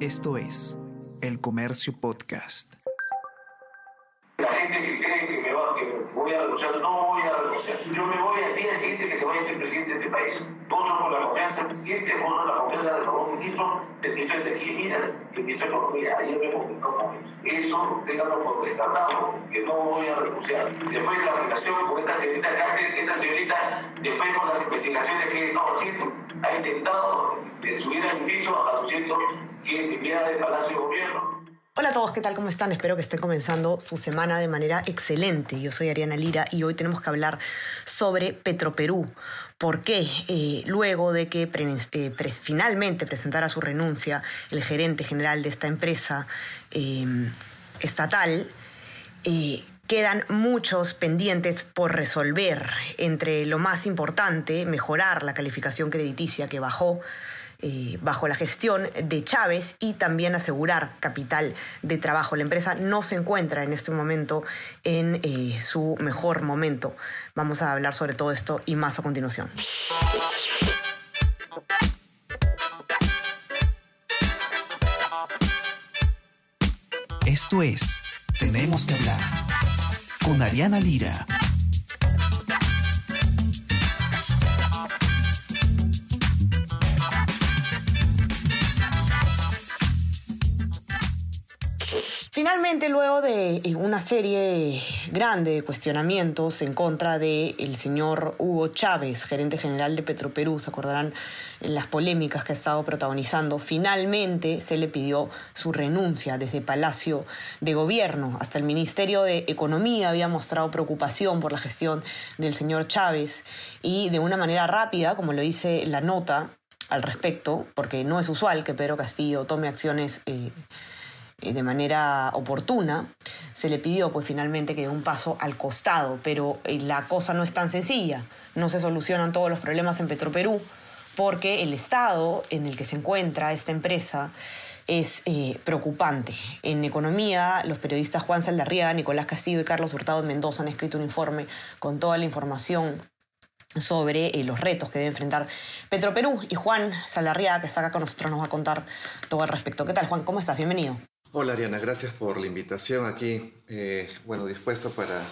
Esto es El Comercio Podcast. La gente que cree que me va, que voy a renunciar, no voy a renunciar. Yo me voy al día siguiente que se vaya el presidente de este país. Todos con la confianza del presidente, la confianza del nuevo ministro, del ministro de Energía del ministro de Economía. Ayer me comunicó Eso, ténganlo por descartado, que no voy a renunciar. Después de la aplicación señorita después con las investigaciones que ha intentado subir al ministro anunciando que es enviada del Palacio de Gobierno. Hola a todos, ¿qué tal? ¿Cómo están? Espero que estén comenzando su semana de manera excelente. Yo soy Ariana Lira y hoy tenemos que hablar sobre Petroperú. ¿Por qué? Eh, luego de que eh, finalmente presentara su renuncia el gerente general de esta empresa em, estatal, eh, quedan muchos pendientes por resolver. Entre lo más importante, mejorar la calificación crediticia que bajó eh, bajo la gestión de Chávez y también asegurar capital de trabajo. La empresa no se encuentra en este momento en eh, su mejor momento. Vamos a hablar sobre todo esto y más a continuación. Esto es Tenemos que hablar con Ariana Lira. Finalmente, luego de eh, una serie grande de cuestionamientos en contra del señor Hugo Chávez, gerente general de Petroperú, se acordarán las polémicas que ha estado protagonizando, finalmente se le pidió su renuncia desde Palacio de Gobierno. Hasta el Ministerio de Economía había mostrado preocupación por la gestión del señor Chávez y de una manera rápida, como lo dice la nota al respecto, porque no es usual que Pedro Castillo tome acciones... Eh, eh, de manera oportuna, se le pidió pues finalmente que dé un paso al costado, pero eh, la cosa no es tan sencilla, no se solucionan todos los problemas en Petroperú porque el estado en el que se encuentra esta empresa es eh, preocupante. En economía, los periodistas Juan Saldarriaga, Nicolás Castillo y Carlos Hurtado Mendoza han escrito un informe con toda la información sobre los retos que debe enfrentar Petroperú. Y Juan Saldarriaga, que está acá con nosotros, nos va a contar todo al respecto. ¿Qué tal, Juan? ¿Cómo estás? Bienvenido. Hola Ariana, gracias por la invitación aquí. Eh, bueno, dispuesto para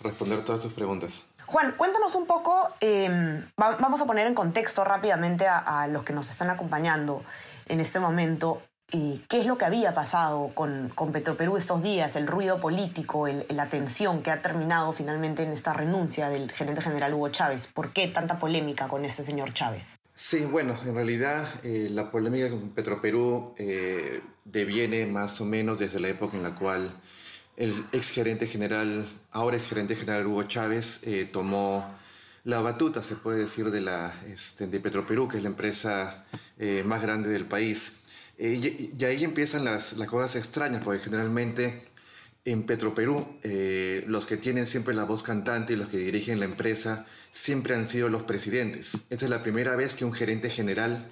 responder todas tus preguntas. Juan, cuéntanos un poco, em, vamos a poner en contexto rápidamente a, los que nos están acompañando en este momento. Eh, ¿Qué es lo que había pasado con, Petroperú estos días? El ruido político, la tensión que ha terminado finalmente en esta renuncia del gerente general Hugo Chávez. ¿Por qué tanta polémica con ese señor Chávez? Sí, bueno, en realidad eh, la polémica con Petroperú eh, deviene más o menos desde la época en la cual el ex gerente general, ahora ex gerente general Hugo Chávez, eh, tomó la batuta, se puede decir, de, la, este, de Petroperú, que es la empresa más grande del país. Y, y, ahí empiezan las, las cosas extrañas, porque generalmente en Petroperú, eh, los que tienen siempre la voz cantante y los que dirigen la empresa siempre han sido los presidentes. Esta es la primera vez que un gerente general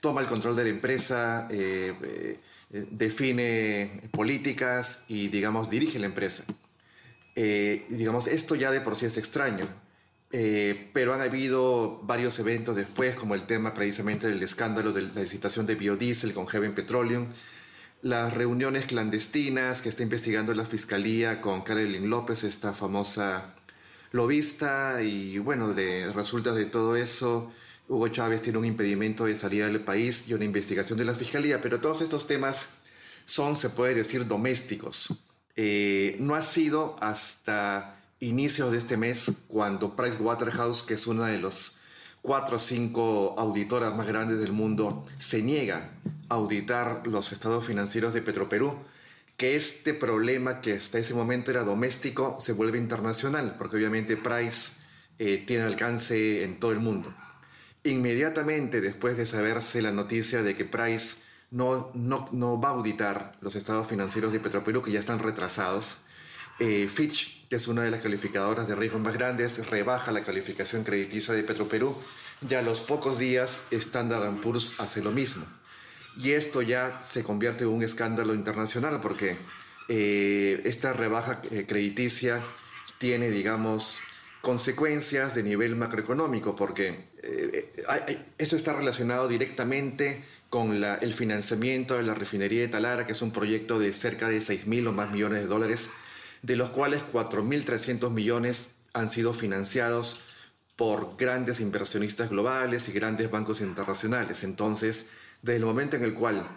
toma el control de la empresa, eh, eh, define políticas y, digamos, dirige la empresa. digamos, esto ya de por sí es extraño, pero han habido varios eventos después, como el tema precisamente del escándalo de la licitación de biodiesel con Heaven Petroleum, las reuniones clandestinas que está investigando la fiscalía con Carolyn López, esta famosa lobista, y bueno, de, resulta de todo eso, Hugo Chávez tiene un impedimento de salida del país y una investigación de la fiscalía, pero todos estos temas son, se puede decir, domésticos. Eh, no ha sido hasta inicios de este mes cuando Pricewaterhouse, que es una de los cuatro o cinco auditoras más grandes del mundo, se niega auditar los estados financieros de Petroperú, que este problema que hasta ese momento era doméstico se vuelve internacional, porque obviamente Price eh, tiene alcance en todo el mundo. Inmediatamente después de saberse la noticia de que Price no, no, no va a auditar los estados financieros de Petroperú, que ya están retrasados, eh, Fitch, que es una de las calificadoras de riesgo más grandes, rebaja la calificación crediticia de Petroperú. Ya a los pocos días Standard Poor's hace lo mismo. Y esto ya se convierte en un escándalo internacional porque eh, esta rebaja eh, crediticia tiene, digamos, consecuencias de nivel macroeconómico, porque eh, esto está relacionado directamente con el financiamiento de la refinería de Talara, que es un proyecto de cerca de 6 mil o más millones de dólares, de los cuales 4.300 millones han sido financiados por grandes inversionistas globales y grandes bancos internacionales. Entonces, desde el momento en el cual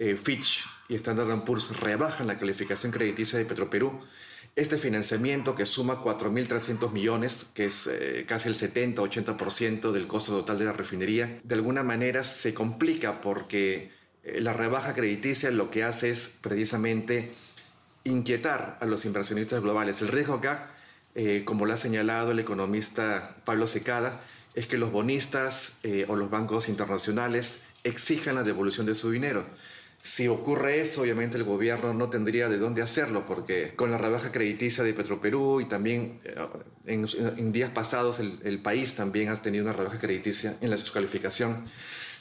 eh, Fitch y Standard Poor's rebajan la calificación crediticia de Petroperú, este financiamiento que suma 4.300 millones, que es eh, casi el 70-80% del costo total de la refinería, de alguna manera se complica porque eh, la rebaja crediticia lo que hace es precisamente inquietar a los inversionistas globales. El riesgo acá, eh, como lo ha señalado el economista Pablo Secada, es que los bonistas o los bancos internacionales exijan la devolución de su dinero. Si ocurre eso, obviamente el gobierno no tendría de dónde hacerlo, porque con la rebaja crediticia de Petroperú y también eh, en, días pasados el, país también ha tenido una rebaja crediticia en la descalificación,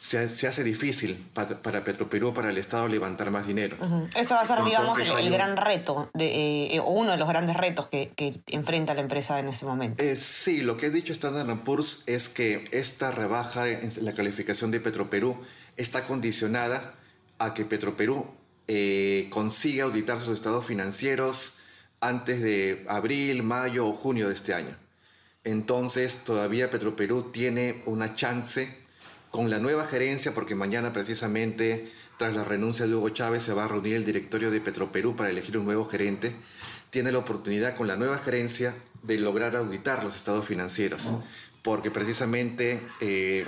se, hace difícil para, para, Petroperú, para el Estado, levantar más dinero. Ese va a ser, digamos, el, gran reto, eh, o uno de los grandes retos que, enfrenta la empresa en ese momento. Eh, sí, lo que ha dicho Standard Poor's es que esta rebaja en la calificación de Petroperú está condicionada a que Petroperú eh, consiga auditar sus estados financieros antes de abril, mayo o junio de este año. Entonces todavía Petroperú tiene una chance con la nueva gerencia, porque mañana precisamente tras la renuncia de Hugo Chávez se va a reunir el directorio de Petroperú para elegir un nuevo gerente, tiene la oportunidad con la nueva gerencia de lograr auditar los estados financieros, porque precisamente eh,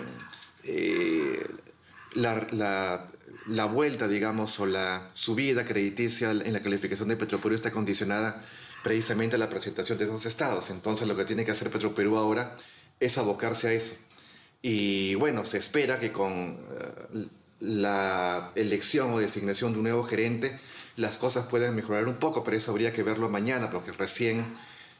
eh, la, la vuelta, digamos, o la subida crediticia en la calificación de Petroperú está condicionada precisamente a la presentación de esos estados. Entonces lo que tiene que hacer Petroperú ahora es abocarse a eso. Y bueno, se espera que con eh, la elección o designación de un nuevo gerente las cosas puedan mejorar un poco, pero eso habría que verlo mañana, porque recién,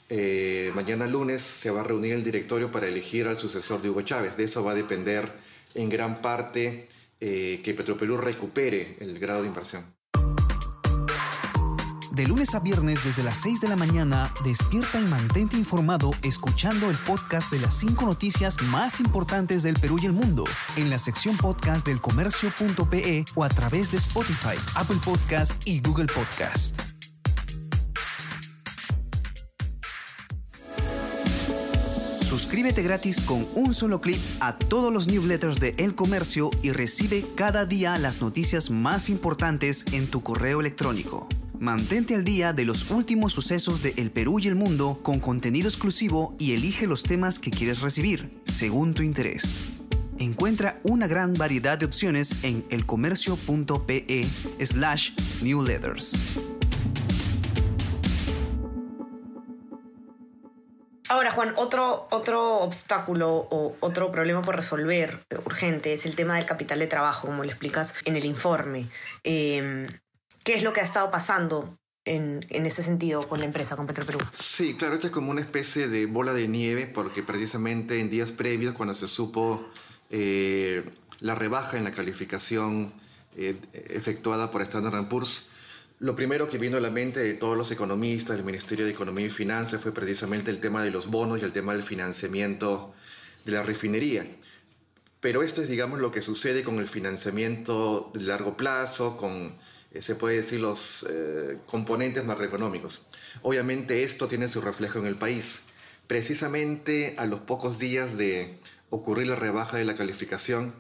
eh, mañana lunes, se va a reunir el directorio para elegir al sucesor de Hugo Chávez. De eso va a depender en gran parte eh, que Petroperú recupere el grado de inversión. De lunes a viernes desde las 6 de la mañana, despierta y mantente informado escuchando el podcast de las 5 noticias más importantes del Perú y el mundo en la sección podcast del comercio.pe o a través de Spotify, Apple Podcast y Google Podcast. Suscríbete gratis con un solo clic a todos los newsletters de El Comercio y recibe cada día las noticias más importantes en tu correo electrónico. Mantente al día de los últimos sucesos de El Perú y el mundo con contenido exclusivo y elige los temas que quieres recibir, según tu interés. Encuentra una gran variedad de opciones en elcomercio.pe slash newsletters. Ahora, Juan, otro, otro obstáculo o otro problema por resolver urgente es el tema del capital de trabajo, como lo explicas en el informe. Em, ¿Qué es lo que ha estado pasando en, ese sentido con la empresa, con Petroperú? Sí, claro, esto es como una especie de bola de nieve, porque precisamente en días previos, cuando se supo eh, la rebaja en la calificación eh, efectuada por Standard Poor's, lo primero que vino a la mente de todos los economistas del Ministerio de Economía y Finanzas fue precisamente el tema de los bonos y el tema del financiamiento de la refinería. Pero esto es, digamos, lo que sucede con el financiamiento de largo plazo, con, eh, se puede decir, los eh, componentes macroeconómicos. Obviamente esto tiene su reflejo en el país. Precisamente a los pocos días de ocurrir la rebaja de la calificación,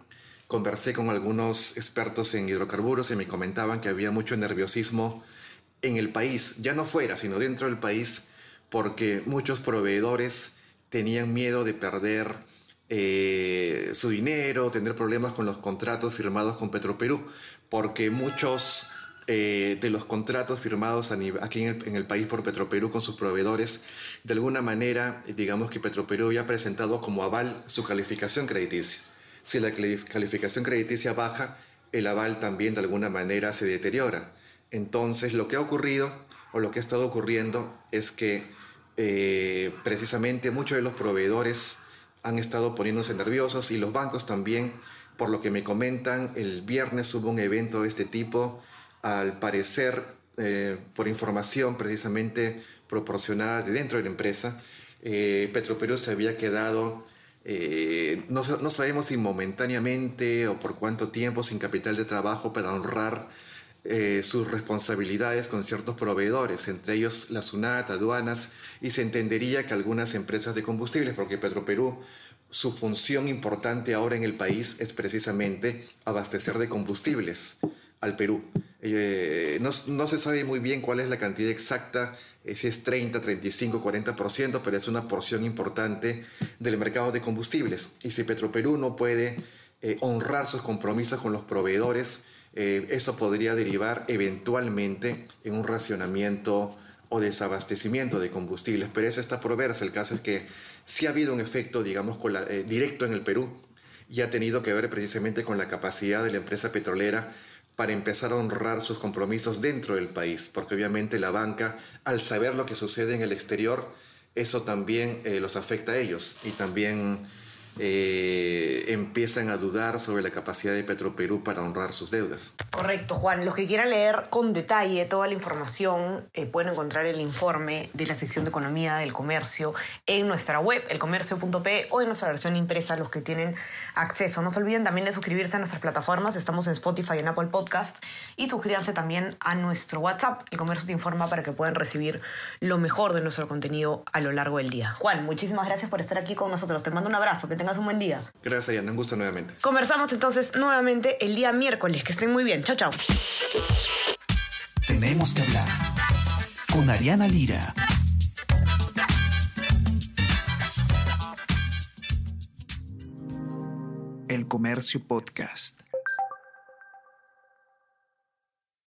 conversé con algunos expertos en hidrocarburos y me comentaban que había mucho nerviosismo en el país, ya no fuera, sino dentro del país, porque muchos proveedores tenían miedo de perder eh, su dinero, tener problemas con los contratos firmados con Petroperú, porque muchos eh, de los contratos firmados aquí en el, en el, país por Petroperú con sus proveedores, de alguna manera, digamos que Petroperú ya ha presentado como aval su calificación crediticia. Si la calificación crediticia baja, el aval también de alguna manera se deteriora. Entonces, lo que ha ocurrido o lo que ha estado ocurriendo es que eh, precisamente muchos de los proveedores han estado poniéndose nerviosos y los bancos también, por lo que me comentan, el viernes hubo un evento de este tipo, al parecer, eh, por información precisamente proporcionada de dentro de la empresa, eh, Petroperú se había quedado eh, no, sabemos si momentáneamente o por cuánto tiempo sin capital de trabajo para honrar eh, sus responsabilidades con ciertos proveedores, entre ellos la SUNAT, aduanas, y se entendería que algunas empresas de combustibles, porque Petroperú, su función importante ahora en el país es precisamente abastecer de combustibles al Perú. Eh, no, no, se sabe muy bien cuál es la cantidad exacta, eh, si es 30, 35, 40%, pero es una porción importante del mercado de combustibles. Y si Petroperú no puede eh, honrar sus compromisos con los proveedores, eso podría derivar eventualmente en un racionamiento o desabastecimiento de combustibles. Pero eso está por verse. El caso es que sí ha habido un efecto, digamos, directo en el Perú y ha tenido que ver precisamente con la capacidad de la empresa petrolera para empezar a honrar sus compromisos dentro del país, porque obviamente la banca, al saber lo que sucede en el exterior, eso también eh, los afecta a ellos y también eh, empiezan a dudar sobre la capacidad de Petroperú para honrar sus deudas. Correcto, Juan. Los que quieran leer con detalle toda la información eh, pueden encontrar el informe de la sección de Economía del Comercio en nuestra web, elcomercio.p o en nuestra versión impresa, los que tienen acceso. No se olviden también de suscribirse a nuestras plataformas. Estamos en Spotify y en Apple Podcast. Y suscríbanse también a nuestro WhatsApp. El Comercio te informa para que puedan recibir lo mejor de nuestro contenido a lo largo del día. Juan, muchísimas gracias por estar aquí con nosotros. Te mando un abrazo. Tengas un buen día. Gracias, Yana. Un gusto nuevamente. Conversamos entonces nuevamente el día miércoles. Que estén muy bien. Chao, chao. Tenemos que hablar con Ariana Lira. El Comercio Podcast.